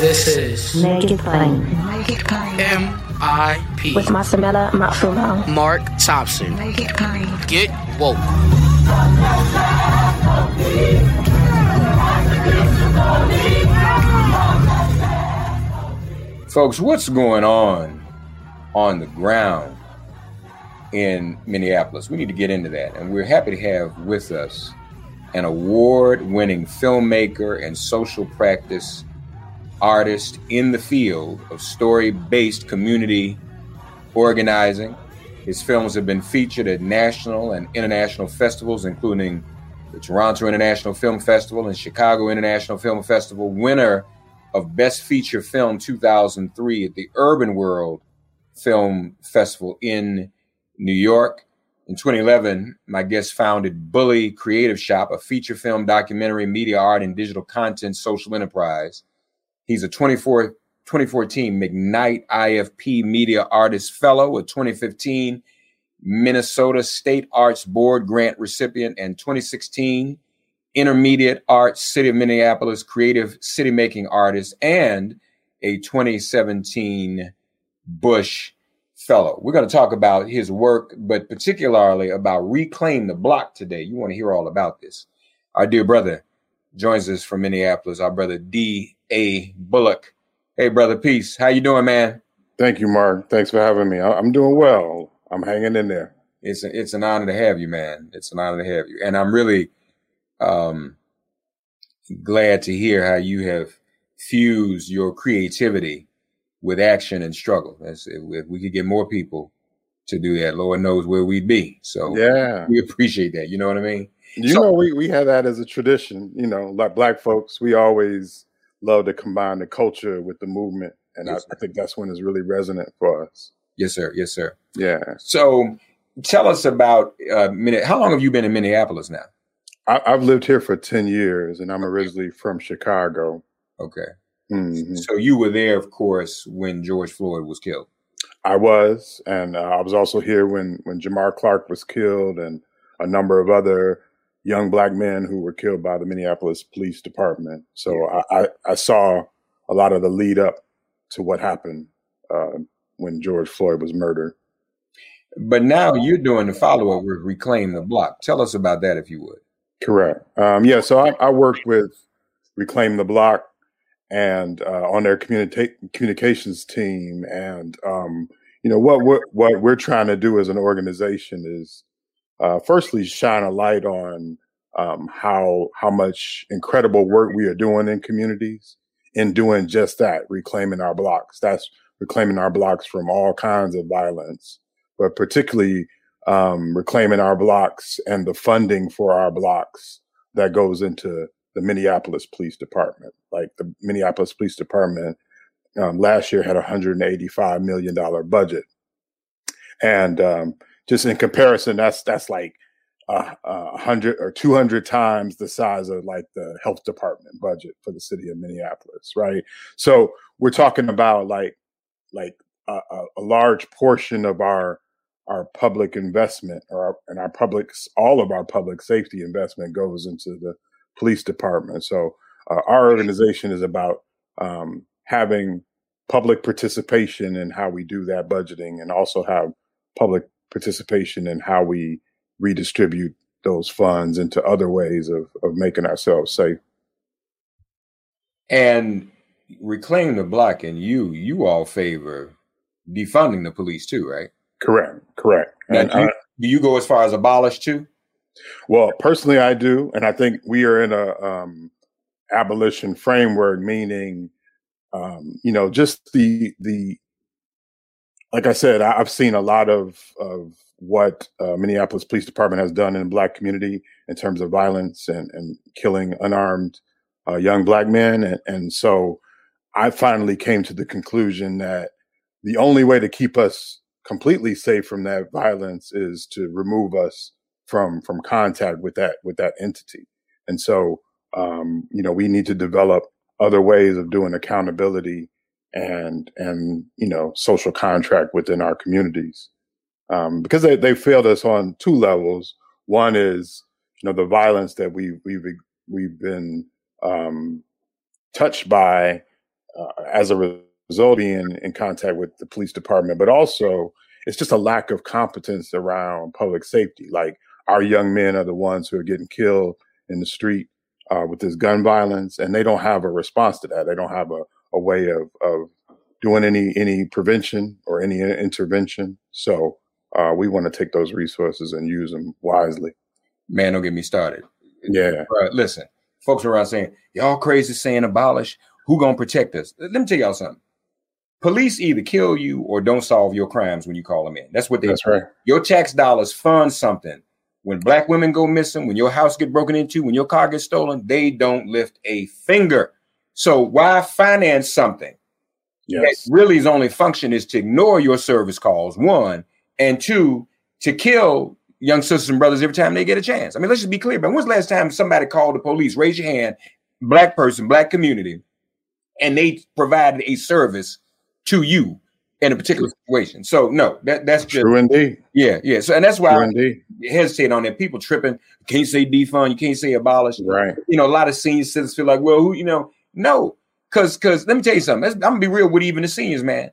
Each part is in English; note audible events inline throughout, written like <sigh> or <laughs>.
This is Make It Plain. Naked Plane. M.I.P. With Masamela Matfumo. Mark Thompson. Make It Plain. Get woke. Folks, what's going on on the ground in Minneapolis? We need to get into that. And we're happy to have with us an award winning filmmaker and social practice artist in the field of story based community organizing. His films have been featured at national and international festivals, including the Toronto International Film Festival and Chicago International Film Festival, winner of Best Feature Film 2003 at the Urban World Film Festival in New York. In 2011, my guest founded Bully Creative Shop, a feature film, documentary, media art, and digital content social enterprise. He's a 24, 2014 McKnight IFP Media Artist Fellow, a 2015 Minnesota State Arts Board grant recipient, and 2016 Intermedia Arts City of Minneapolis Creative City Making Artist, and a 2017 Bush Fellow. We're going to talk about his work, but particularly about Reclaim the Block today. You want to hear all about this. Our dear brother joins us from Minneapolis, our brother D. A. Bullock. Hey, brother, peace. How you doing, man? Thank you, Mark. Thanks for having me. I'm doing well. I'm hanging in there. It's a, it's an honor to have you, man. It's an honor to have you, and I'm really um, glad to hear how you have fused your creativity with action and struggle. That's, if we could get more people to do that, Lord knows where we'd be. So yeah, we appreciate that. You know what I mean? You so, know, we we have that as a tradition. You know, like black folks, we always love to combine the culture with the movement, and yes, I, I think that's when it's really resonant for us. Yes, sir. Yes, sir. Yeah. So, tell us about uh, minute. How long have you been in Minneapolis now? I, have lived here for ten years, and I'm originally from Chicago. Okay. Mm-hmm. So you were there, of course, when George Floyd was killed. I was, and uh, I was also here when when Jamar Clark was killed, and a number of other young black men who were killed by the Minneapolis Police Department. So I, I, I saw a lot of the lead up to what happened uh, when George Floyd was murdered. But now you're doing the follow up with Reclaim the Block. Tell us about that, if you would. Correct. Um, yeah. So I, I worked with Reclaim the Block and uh, on their communica- communications team, and um, you know what what what we're trying to do as an organization is uh, firstly shine a light on um, how how much incredible work we are doing in communities in doing just that, reclaiming our blocks. That's reclaiming our blocks from all kinds of violence, but particularly um, reclaiming our blocks and the funding for our blocks that goes into the Minneapolis Police Department. Like the Minneapolis Police Department um, last year had a $185 million budget. And um, just in comparison, that's that's like a, a hundred or 200 times the size of like the health department budget for the city of Minneapolis, right? So we're talking about like like a, a, large portion of our our public investment or our, and our public all of our public safety investment goes into the police department. So uh, our organization is about um, having public participation in how we do that budgeting and also have public participation in how we redistribute those funds into other ways of, of making ourselves safe. And reclaim the block and you, you all favor defunding the police too, right? Correct, correct. Now, And do, you, I, do you go as far as abolish too? well, personally, I do, and I think we are in a um, abolition framework, meaning, um, you know, just the the. Like I said, I- I've seen a lot of of what uh, Minneapolis Police Department has done in the Black community in terms of violence and and killing unarmed uh, young Black men, and, and so I finally came to the conclusion that the only way to keep us completely safe from that violence is to remove us from from contact with that with that entity. And so, um, you know, we need to develop other ways of doing accountability and and you know social contract within our communities um, because they they failed us on two levels. One is you know the violence that we we've we've been um, touched by uh, as a result being in contact with the police department, but also it's just a lack of competence around public safety. Like our young men are the ones who are getting killed in the street uh, with this gun violence, and they don't have a response to that. They don't have a, a way of of doing any any prevention or any intervention. So uh, we want to take those resources and use them wisely. Man, don't get me started. Yeah, Right, listen, folks around saying y'all crazy saying abolish. Who gonna protect us? Let me tell y'all something. Police either kill you or don't solve your crimes when you call them in. That's what they. that's right. Your tax dollars fund something. When black women go missing, when your house get broken into, when your car gets stolen, they don't lift a finger. So why finance something Yes, that really's only function is to ignore your service calls? One and two to kill young sisters and brothers every time they get a chance. I mean, let's just be clear. But when's the last time somebody called the police? Raise your hand, black person, black community, and they provided a service to you in a particular situation. So no, that that's just true indeed. yeah, yeah. So and that's why True I indeed. hesitate on that. People tripping. Can't say defund. You can't say abolish. Right. You know, a lot of senior citizens feel like, well, who, you know, no, because because let me tell you something. I'm gonna be real with even the seniors, man.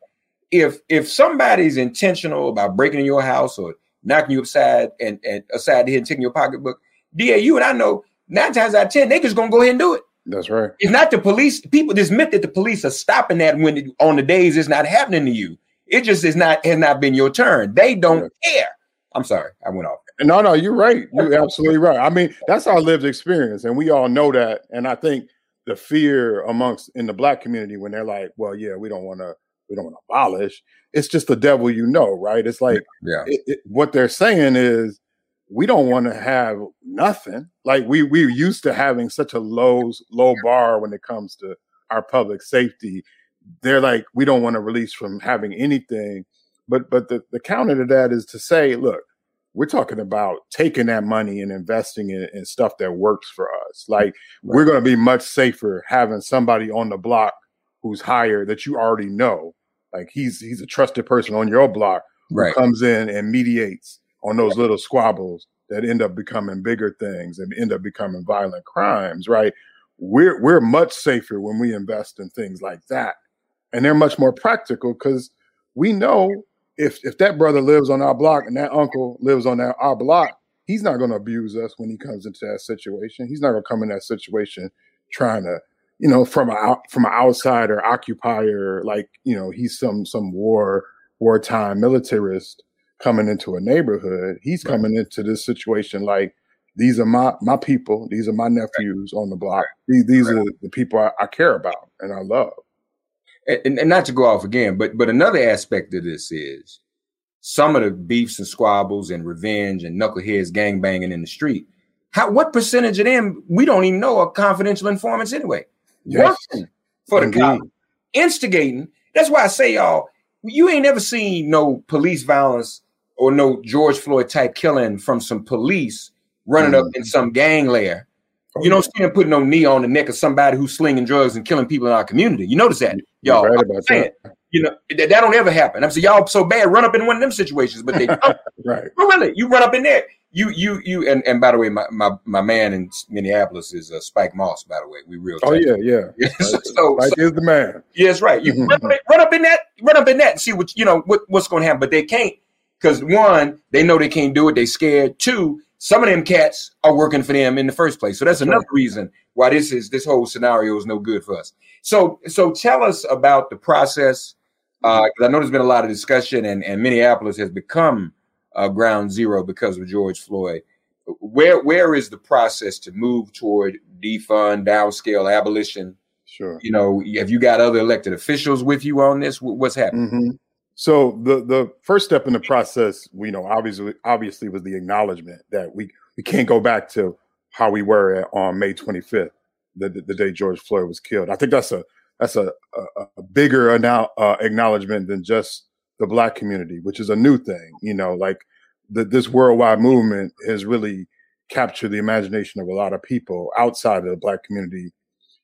If if somebody's intentional about breaking in your house or knocking you upside and and aside the head and taking your pocketbook, da you and I know nine times out of ten they just gonna go ahead and do it. That's right. It's not the police. People this myth that the police are stopping that when it, on the days it's not happening to you. It just is not has not been your turn. They don't care. I'm sorry, I went off. No, no, you're right. You're absolutely right. I mean, that's our lived experience, and we all know that. And I think the fear amongst in the black community when they're like, "Well, yeah, we don't want to, we don't want to abolish." It's just the devil, you know, right? It's like Yeah, it, it, what they're saying is we don't want to have nothing. Like we we're used to having such a low low bar when it comes to our public safety. They're like we don't want to release from having anything. But but the, the counter to that is to say, look, we're talking about taking that money and investing in, in stuff that works for us. Like we're going to be much safer having somebody on the block who's hired that you already know. Like he's he's a trusted person on your block who right. comes in and mediates on those little squabbles that end up becoming bigger things and end up becoming violent crimes, right? We're we're much safer when we invest in things like that. And they're much more practical because we know if if that brother lives on our block and that uncle lives on our, our block, he's not going to abuse us when he comes into that situation. He's not going to come in that situation trying to, you know, from a from an outsider occupier, like you know, he's some some war wartime militarist coming into a neighborhood. He's Right. coming into this situation like these are my my people. These are my nephews on the block. These, these are the people I, I care about and I love. And, and not to go off again, but but another aspect of this is some of the beefs and squabbles and revenge and knuckleheads gang banging in the street. How what percentage of them we don't even know are confidential informants anyway? Yes. Working for the cop, instigating. That's why I say y'all, you ain't never seen no police violence or no George Floyd type killing from some police running up mm-hmm. in some gang lair. You don't see them putting no knee on the neck of somebody who's slinging drugs and killing people in our community. You notice that, y'all. right about saying, you know that, that don't ever happen. I'm saying y'all so bad, run up in one of them situations, but they <laughs> don't. Right. Well, really, you run up in there. You, you, you, and, and by the way, my, my, my man in Minneapolis is uh, Spike Moss. By the way, we real. Oh yeah, yeah. Yeah, <laughs> so, so, Mike is the man. yeah, right. You Mhm. run, up, in- run up in that, run up in that, and see what you know what, what's going to happen. But they can't because one, they know they can't do it. They scared. Two, some of them cats are working for them in the first place. So that's another reason why this is this whole scenario is no good for us. So, so tell us about the process because I know there's been a lot of discussion, and, and Minneapolis has become uh, ground zero because of George Floyd. Where where is the process to move toward defund, downscale, abolition? Sure. You know, have you got other elected officials with you on this? What's happening? hmm So the the first step in the process, we know, obviously, obviously, was the acknowledgement that we we can't go back to how we were on May 25th, the, the the day George Floyd was killed. I think that's a that's a a, a bigger annou- uh, acknowledgement than just the Black community, which is a new thing. You know, like the, this worldwide movement has really captured the imagination of a lot of people outside of the Black community,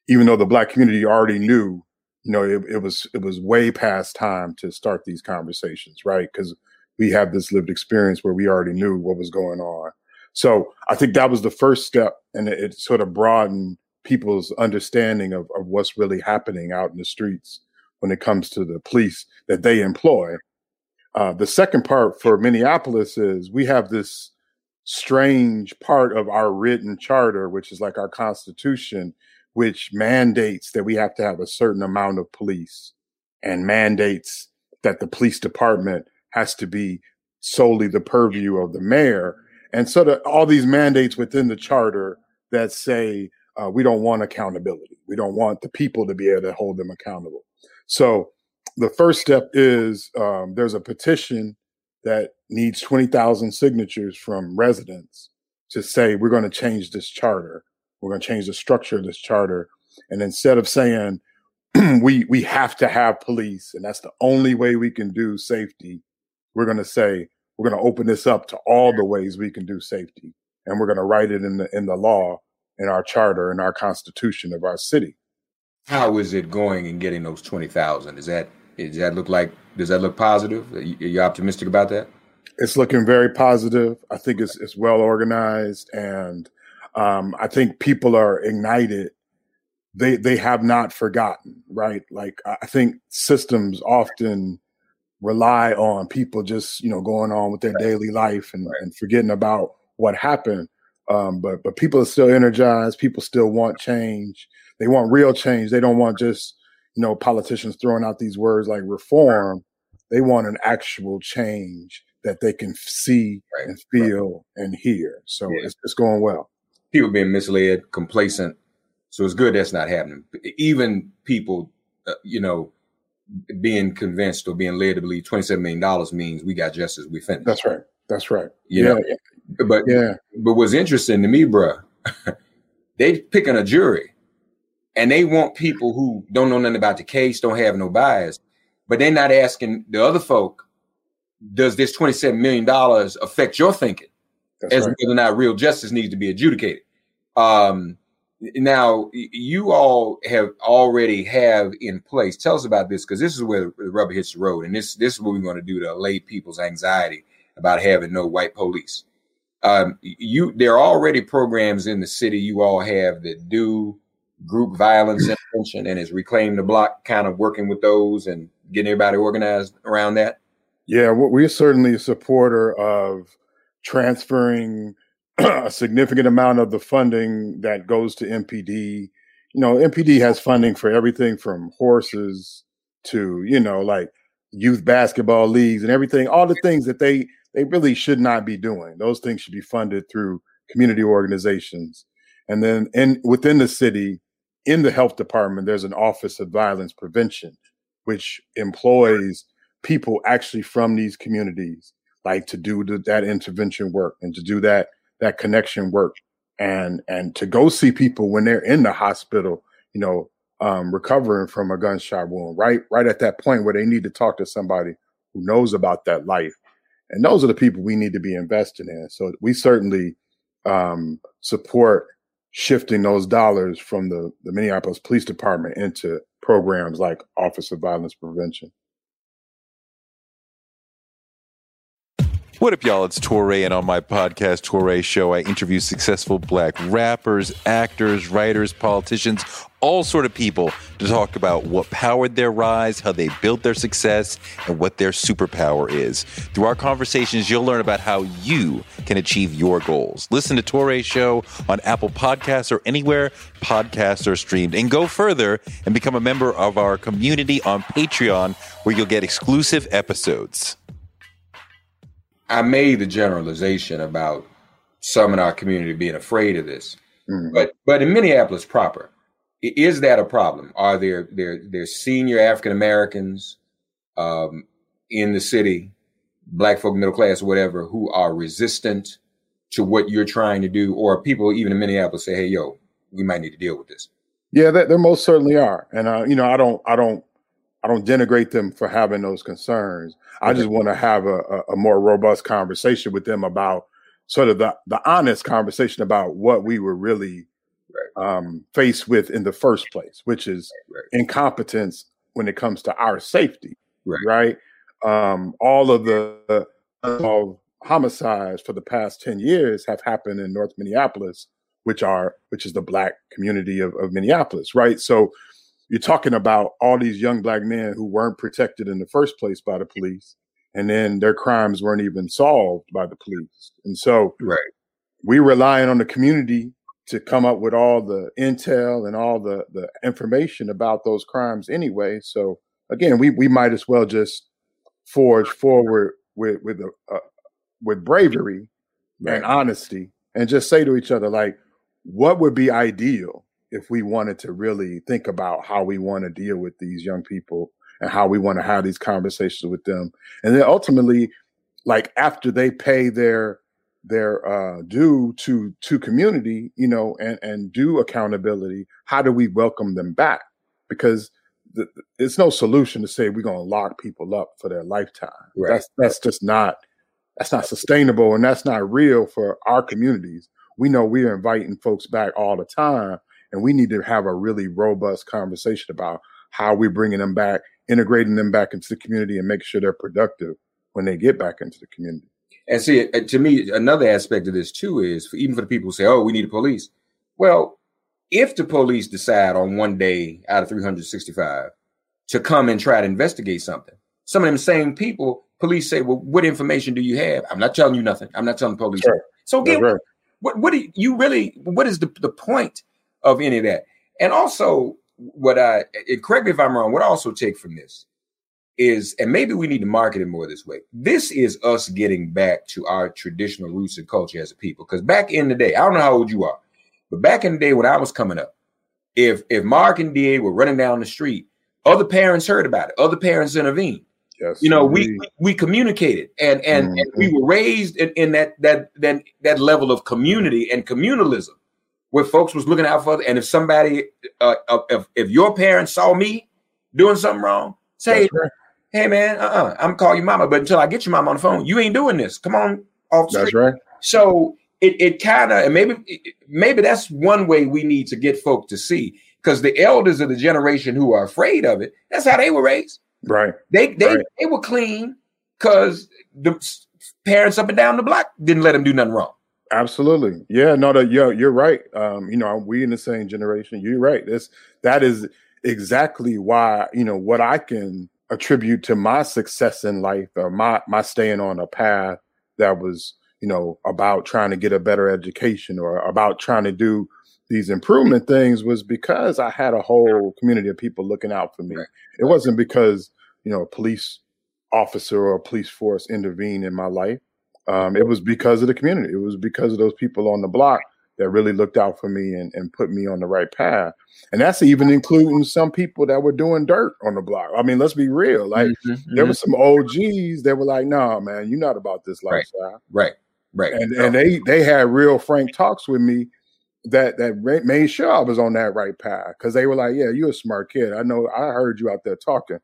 even though the Black community already knew you know, it, it was it was way past time to start these conversations, right? Because we have this lived experience where we already knew what was going on. So I think that was the first step, and it, it sort of broadened people's understanding of, of what's really happening out in the streets when it comes to the police that they employ. Uh, the second part for Minneapolis is we have this strange part of our written charter, which is like our constitution, which mandates that we have to have a certain amount of police and mandates that the police department has to be solely the purview of the mayor. And so that all these mandates within the charter that say uh, we don't want accountability. We don't want the people to be able to hold them accountable. So the first step is um, there's a petition that needs 20,000 signatures from residents to say we're going to change this charter. We're going to change the structure of this charter. And instead of saying <clears throat> we we have to have police and that's the only way we can do safety, we're going to say we're going to open this up to all the ways we can do safety, and we're going to write it in the in the law, in our charter, in our constitution of our city. How is it going in getting those twenty thousand? Is that does that look like does that look positive? Are you, are you optimistic about that? It's looking very positive. I think it's it's well organized, and um, I think people are ignited. They they have not forgotten, right? Like I think systems often rely on people just you know going on with their daily life and, and forgetting about what happened. Um, but but people are still energized. People still want change. They want real change. They don't want just you know politicians throwing out these words like reform. They want an actual change that they can see Right. and feel and hear. So Yeah. it's, it's going well. People being misled, complacent. So it's good that's not happening. Even people, uh, you know, being convinced or being led to believe twenty seven million dollars means we got justice. We finished. That's right. That's right. You yeah, know, but yeah, But what's interesting to me, bruh, <laughs> they picking a jury and they want people who don't know nothing about the case, don't have no bias, but they're not asking the other folk, does this $27 million affect your thinking that's as right. whether or not real justice needs to be adjudicated? Um, now you all have already have in place. Tell us about this because this is where the rubber hits the road, and this this is what we're going to do to allay people's anxiety about having no white police um, you there are already programs in the city you all have that do group violence intervention and is reclaim the block kind of working with those and getting everybody organized around that Yeah, we're certainly a supporter of transferring <clears throat> a significant amount of the funding that goes to MPD. You know, MPD has funding for everything from horses to, you know, like youth basketball leagues and everything, all the things that they they really should not be doing. Those things should be funded through community organizations. And then in within the city, in the health department, there's an office of violence prevention, which employs people actually from these communities like to do the, that intervention work and to do that that connection work and and to go see people when they're in the hospital you know um, recovering from a gunshot wound right right at that point where they need to talk to somebody who knows about that life and those are the people we need to be investing in so we certainly um, support shifting those dollars from the, the Minneapolis Police Department into programs like Office of Violence Prevention. What up, y'all? It's Touré, and on my podcast, Touré Show, I interview successful black rappers, actors, writers, politicians, all sort of people to talk about what powered their rise, how they built their success, and what their superpower is. Through our conversations, you'll learn about how you can achieve your goals. Listen to Touré Show on Apple Podcasts or anywhere podcasts are streamed. And go further and become a member of our community on Patreon, where you'll get exclusive episodes. I made the generalization about some in our community being afraid of this, Mhm. but but in Minneapolis proper, is that a problem? Are there there there senior African Americans um, in the city, black folk, middle class, whatever, who are resistant to what you're trying to do, or people even in Minneapolis say, "Hey, yo, we might need to deal with this." Yeah, there, there most certainly are, and uh, you know, I don't, I don't, I don't denigrate them for having those concerns. I just want to have a, a, a more robust conversation with them about sort of the the honest conversation about what we were really um, faced with in the first place, which is Right. incompetence when it comes to our safety. Right. Right. Um, all of the homicides for the past ten years have happened in North Minneapolis, which are which is the black community of, of Minneapolis. Right. So you're talking about all these young black men who weren't protected in the first place by the police, and then their crimes weren't even solved by the police. And so Right. we relying on the community to come up with all the intel and all the the information about those crimes anyway. So again, we we might as well just forge forward with with a, uh, with bravery and honesty, and just say to each other like, what would be ideal if we wanted to really think about how we want to deal with these young people and how we want to have these conversations with them, and then ultimately, like after they pay their their uh, due to to community, you know, and and do accountability. How do we welcome them back? Because the, it's no solution to say we're going to lock people up for their lifetime. Right. That's that's just not that's not sustainable, and that's not real for our communities. We know we are inviting folks back all the time, and we need to have a really robust conversation about how we're bringing them back, integrating them back into the community, and making sure they're productive when they get back into the community. And see, uh, to me, another aspect of this too is for, even for the people who say, "Oh, we need a police." Well, if the police decide on one day out of 365 to come and try to investigate something, some of them same people, police say, "Well, what information do you have?" I'm not telling you nothing. I'm not telling the police. Sure. So again, right. what what do you, you really? What is the the point of any of that? And also, what I and correct me if I'm wrong. What I also take from this is, and maybe we need to market it more this way. This is us getting back to our traditional roots and culture as a people. Because back in the day, I don't know how old you are, but back in the day when I was coming up, if if Mark and Da were running down the street, other parents heard about it. Other parents intervened. Yes, You know, we indeed. we, we communicated, and and, and we Mm-hmm. were raised in, in that that that that level of community and communalism, where folks was looking out for. And if somebody, uh, uh, if if your parents saw me doing something wrong, say, right. "Hey man, uh-uh, I'm calling your mama." But until I get your mama on the phone, you ain't doing this. Come on off the That's street. right. So it it kind of and maybe maybe that's one way we need to get folk to see because the elders of the generation who are afraid of it, that's how they were raised. Right. They they Right. they were clean because the parents up and down the block didn't let them do nothing wrong. Absolutely. Yeah, no, that yeah, you're right. Um, you know, we in the same generation. You're right. This that is exactly why, you know, what I can attribute to my success in life or my my staying on a path that was, you know, about trying to get a better education or about trying to do these improvement things was because I had a whole community of people looking out for me. Right. It wasn't because, you know, a police officer or a police force intervened in my life. Um, it was because of the community. It was because of those people on the block that really looked out for me and, and put me on the right path. And that's even including some people that were doing dirt on the block. I mean, let's be real. Like Mm-hmm. there were some OGs that were like, "Nah, man, you're not about this Right. lifestyle." right, right, And and they they had real frank talks with me that that made sure I was on that right path because they were like, "Yeah, you're a smart kid. I know. I heard you out there talking.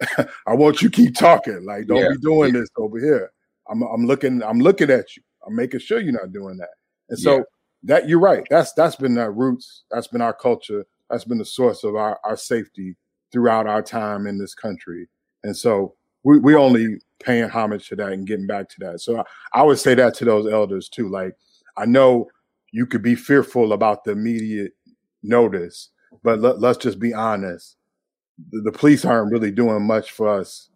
<laughs> I want you to keep talking. Like, don't Yeah. be doing this over here. I'm I'm looking I'm looking at you. I'm making sure you're not doing that." And so Yeah. that you're right. That's that's been our roots. That's been our culture. That's been the source of our, our safety throughout our time in this country. And so we we only paying homage to that and getting back to that. So I, I would say that to those elders too. Like I know you could be fearful about the immediate notice, but let, let's just be honest. The, the police aren't really doing much for us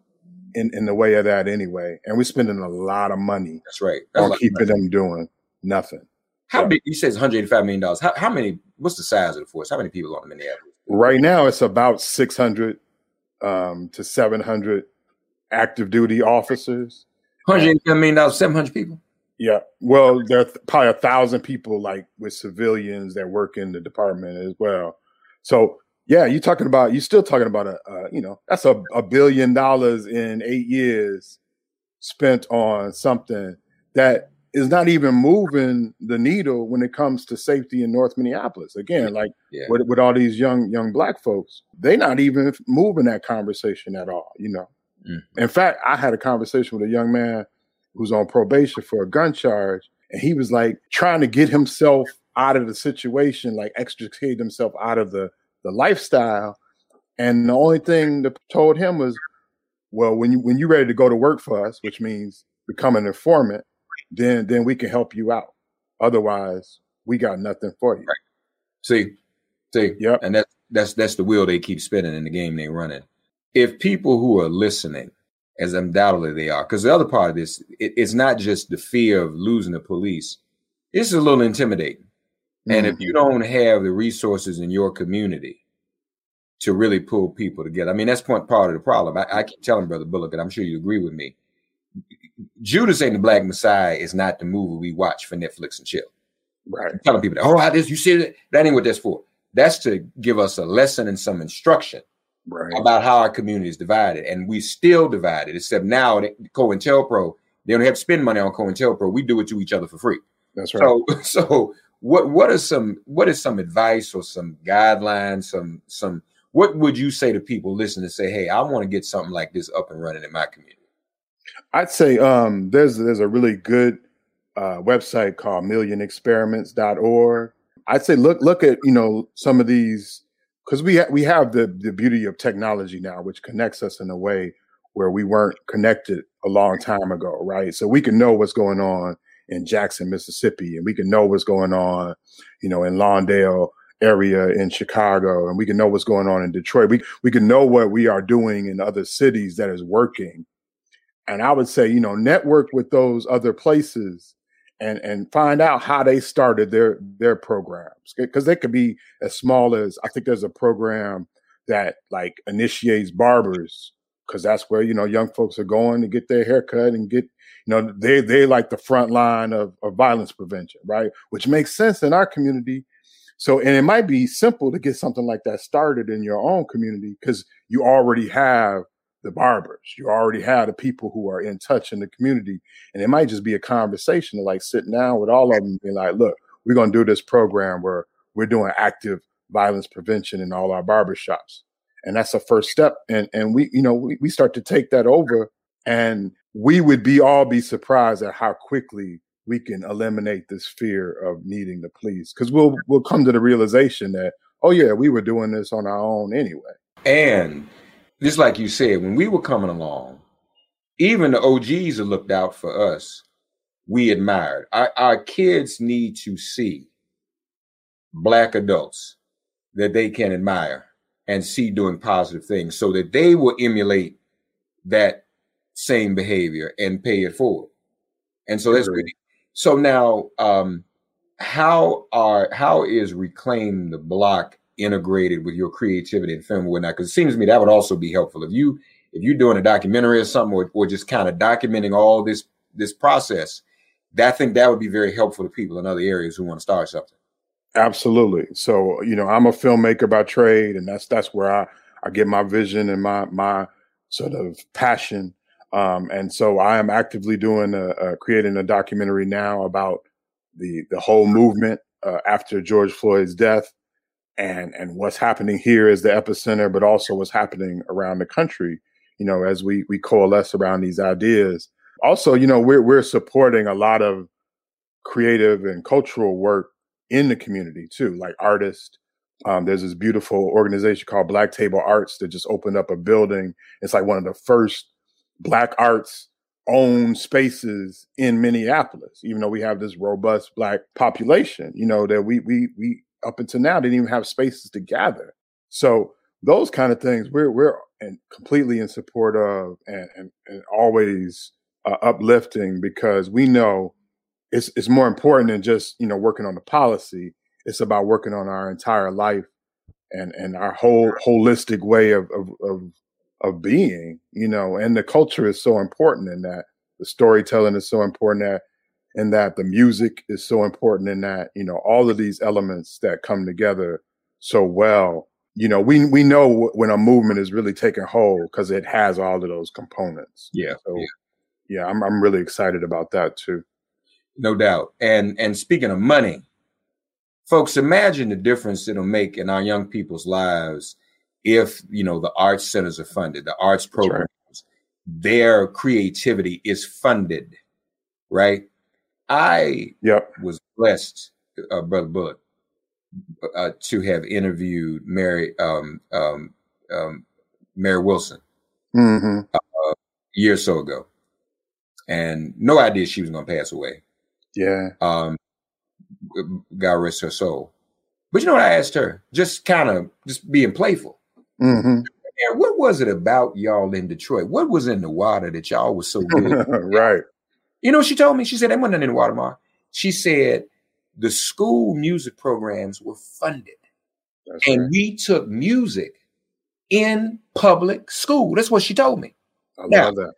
in, in the way of that anyway. And we're spending a lot of money That's right. That's on keeping them doing nothing. how yeah. big? You said it's 185 million dollars. How, how many? What's the size of the force? How many people on the Minneapolis? Right now, it's about 600 um, to 700 active duty officers. 185 million dollars, 700 people. Yeah. Well, there are probably a thousand people like with civilians that work in the department as well. So yeah, you're talking about you're still talking about a uh, you know that's a, a billion dollars in eight years spent on something that is not even moving the needle when it comes to safety in North Minneapolis. Again, like Yeah. with, with all these young young black folks, they're not even moving that conversation at all. You know. Mm. In fact, I had a conversation with a young man who's on probation for a gun charge, and he was like trying to get himself out of the situation, like extricate himself out of the the lifestyle. And the only thing that told him was, "Well, when you when you're ready to go to work for us, which means become an informant, then then we can help you out. Otherwise, we got nothing for you." See, see, Yep. and that's that's that's the wheel they keep spinning in the game they're running. If people who are listening, as undoubtedly they are, because the other part of this, it, it's not just the fear of losing the police. It's a little intimidating, and if mm-hmm. you don't have the resources in your community to really pull people together, I mean that's point part of the problem. I, I keep telling Brother Bullock, and I'm sure you agree with me. Judas and the Black Messiah is not the movie we watch for Netflix and chill right, telling people, that, oh, how this, you see that? That ain't what that's for. That's to give us a lesson and some instruction right, about how our community is divided. And we still divided, except now that COINTELPRO, they don't have to spend money on COINTELPRO. We do it to each other for free. that's right. <laughs> So, so what what is some what is some advice or some guidelines, some some what would you say to people listening to say, hey, I want to get something like this up and running in my community? I'd say um, there's there's a really good uh, website called millionexperiments.org. I'd say look look at you know some of these because we ha- we have the the beauty of technology now, which connects us in a way where we weren't connected a long time ago, right? So we can know what's going on in Jackson, Mississippi, and we can know what's going on, you know, in Lawndale area in Chicago, and we can know what's going on in Detroit. We we can know what we are doing in other cities that is working and I would say, you know, network with those other places and and find out how they started their their programs because they could be as small as I think there's a program that like initiates barbers because that's where you know young folks are going to get their haircut and get you know they they like the front line of, of violence prevention right which makes sense in our community so and it might be simple to get something like that started in your own community because you already have the barbers. You already have the people who are in touch in the community. And it might just be a conversation to like sit down with all of them and be like, look, we're going to do this program where we're doing active violence prevention in all our barbershops. And that's the first step. And, and we, you know, we, we start to take that over and we would be all be surprised at how quickly we can eliminate this fear of needing the police. Cause we'll, we'll come to the realization that, oh yeah, we were doing this on our own anyway. And just like you said, when we were coming along, even the OGs that looked out for us, we admired. Our, our kids need to see black adults that they can admire and see doing positive things so that they will emulate that same behavior and pay it forward. And so that's Agreed. really so now um how are how is reclaim the block integrated with your creativity and film and whatnot? Because it seems to me that would also be helpful if you if you're doing a documentary or something or, or just kind of documenting all this this process. That I think that would be very helpful to people in other areas who want to start something. Absolutely. So, you know, I'm a filmmaker by trade, and that's that's where I I get my vision and my my sort of passion. Um, and so I am actively doing a, a creating a documentary now about the the whole movement uh, after George Floyd's death, and and what's happening here is the epicenter, but also what's happening around the country. You know, as we we coalesce around these ideas. Also, you know, we're we're supporting a lot of creative and cultural work in the community too, like artists. Um, there's this beautiful organization called Black Table Arts that just opened up a building. It's like one of the first Black arts owned spaces in Minneapolis, even though we have this robust Black population, you know, that we, we, we up until now didn't even have spaces to gather. So those kind of things we're, we're completely in support of and, and, and always uh, uplifting because we know it's it's more important than just you know working on the policy. It's about working on our entire life and and our whole holistic way of of of, of being. You know, and the culture is so important in that. The storytelling is so important that and that the music is so important in that you know all of these elements that come together so well you know we we know when a movement is really taking hold because it has all of those components Yeah. so yeah. yeah i'm i'm really excited about that too No doubt. And and speaking of money, folks, imagine the difference it'll make in our young people's lives if you know the arts centers are funded, the arts That's right. programs, their creativity is funded, right? I yep was blessed, uh, Brother Bullock, uh, to have interviewed Mary um, um, um, Mary Wilson hmm a year or so ago, and no idea she was going to pass away. Yeah Um, God rest her soul. But you know what I asked her? Just kind of just being playful. hmm And what was it about y'all in Detroit? What was in the water that y'all was so good? <laughs> right you know, she told me. She said, "There wasn't in the water, Mark." She said the school music programs were funded, That's and right. we took music in public school. That's what she told me. I Now- love that.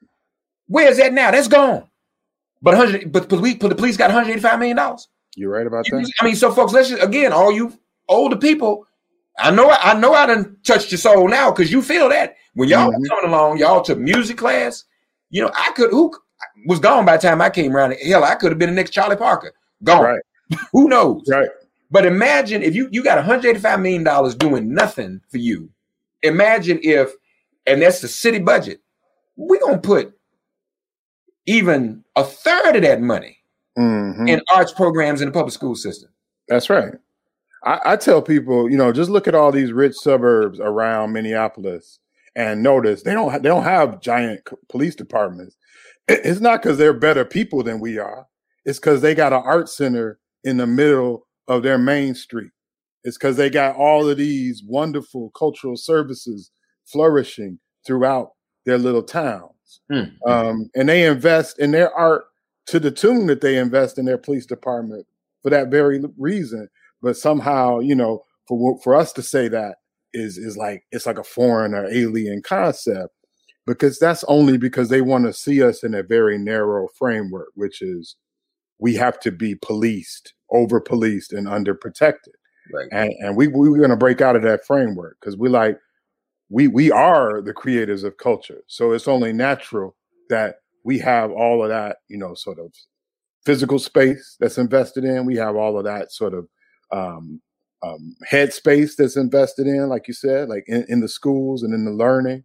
Where's that now? That's gone. But hundred, but police, the police got 185 million dollars. You're right about that. I mean, so folks, let's just again, all you older people, I know, I know, I done touched your soul now because you feel that when y'all Mhm. coming along, y'all took music class. You know, I could who was gone by the time I came around. Hell, I could have been the next Charlie Parker. Gone. Right, <laughs> Who knows? right. But imagine if you you got 185 million dollars doing nothing for you. Imagine if, and that's the city budget. We're gonna put even a third of that money hmm in arts programs in the public school system. That's right. I, I tell people, you know, just look at all these rich suburbs around Minneapolis and notice they don't ha- they don't have giant c- police departments. It- It's not because they're better people than we are. It's because they got an art center in the middle of their main street. It's because they got all of these wonderful cultural services flourishing throughout their little towns. Mm. Um, and they invest in their art to the tune that they invest in their police department for that very reason. But somehow, you know, for for us to say that is is like it's like a foreign or alien concept because that's only because they want to see us in a very narrow framework, which is we have to be policed, over policed, and under protected Right. and and we we we're gonna break out of that framework because we like we we are the creators of culture, so it's only natural that we have all of that, you know, sort of physical space that's invested in. We have all of that sort of um, um, head space that's invested in, like you said, like in, in the schools and in the learning.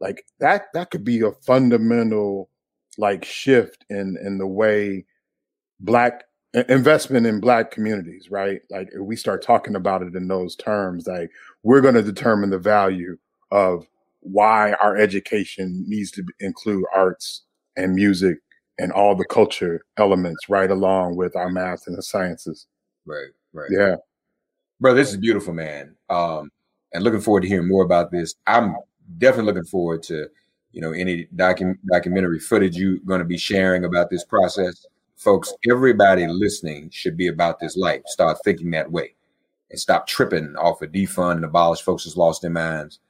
Like that that could be a fundamental like shift in in the way black investment in black communities, right? Like if we start talking about it in those terms, like we're going to determine the value of why our education needs to include arts and music and all the culture elements right along with our math and the sciences. Right. Right. Yeah. Bro, this is beautiful, man. Um, and looking forward to hearing more about this. I'm definitely looking forward to, you know, any docu- documentary footage you're going to be sharing about this process. Folks, everybody listening should be about this life. Start thinking that way and stop tripping off of defund and abolish folks lost their minds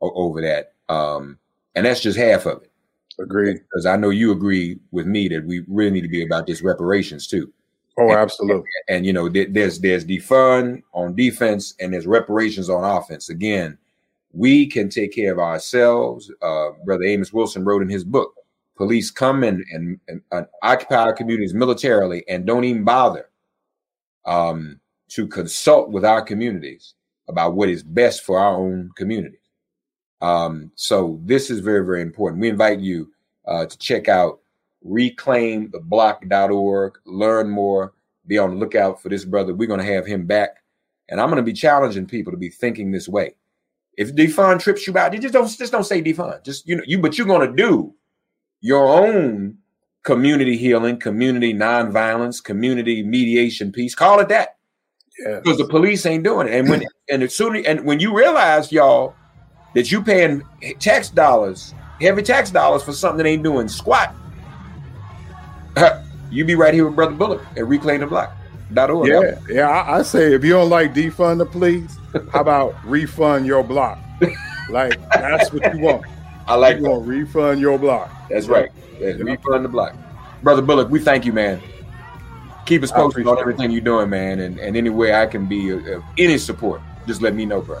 over that. Um, and that's just half of it. Agreed. Because I know you agree with me that we really need to be about this reparations too. Oh, absolutely. And you know, there- there's there's defund on defense and there's reparations on offense. Again, we can take care of ourselves. Uh, Brother Amos Wilson wrote in his book, "Police come in and, and, and occupy our communities militarily and don't even bother um, to consult with our communities about what is best for our own communities." Um, so this is very very important. We invite you uh, to check out reclaimtheblock.org, learn more be on the lookout for this brother. We're going to have him back. And I'm going to be challenging people to be thinking this way. If defund trips you out, you just don't just don't say defund. Just you know, you but you're going to do your own community healing, community nonviolence, community mediation piece. Call it that. Because the police ain't doing it. And when and as soon and when you realize, y'all, that you paying tax dollars, heavy tax dollars for something that ain't doing squat, <laughs> you be right here with Brother Bullock at Reclaim the Block. Yeah, yeah. I, I say if you don't like defund the police, how about <laughs> refund your block? Like that's what you want. <laughs> I like you that. want refund your block. That's right. That's Yeah. refund the block. Brother Bullock, we thank you, man. Keep us posted on it. everything you're doing, man. And, and any way I can be of any support, just let me know, bro.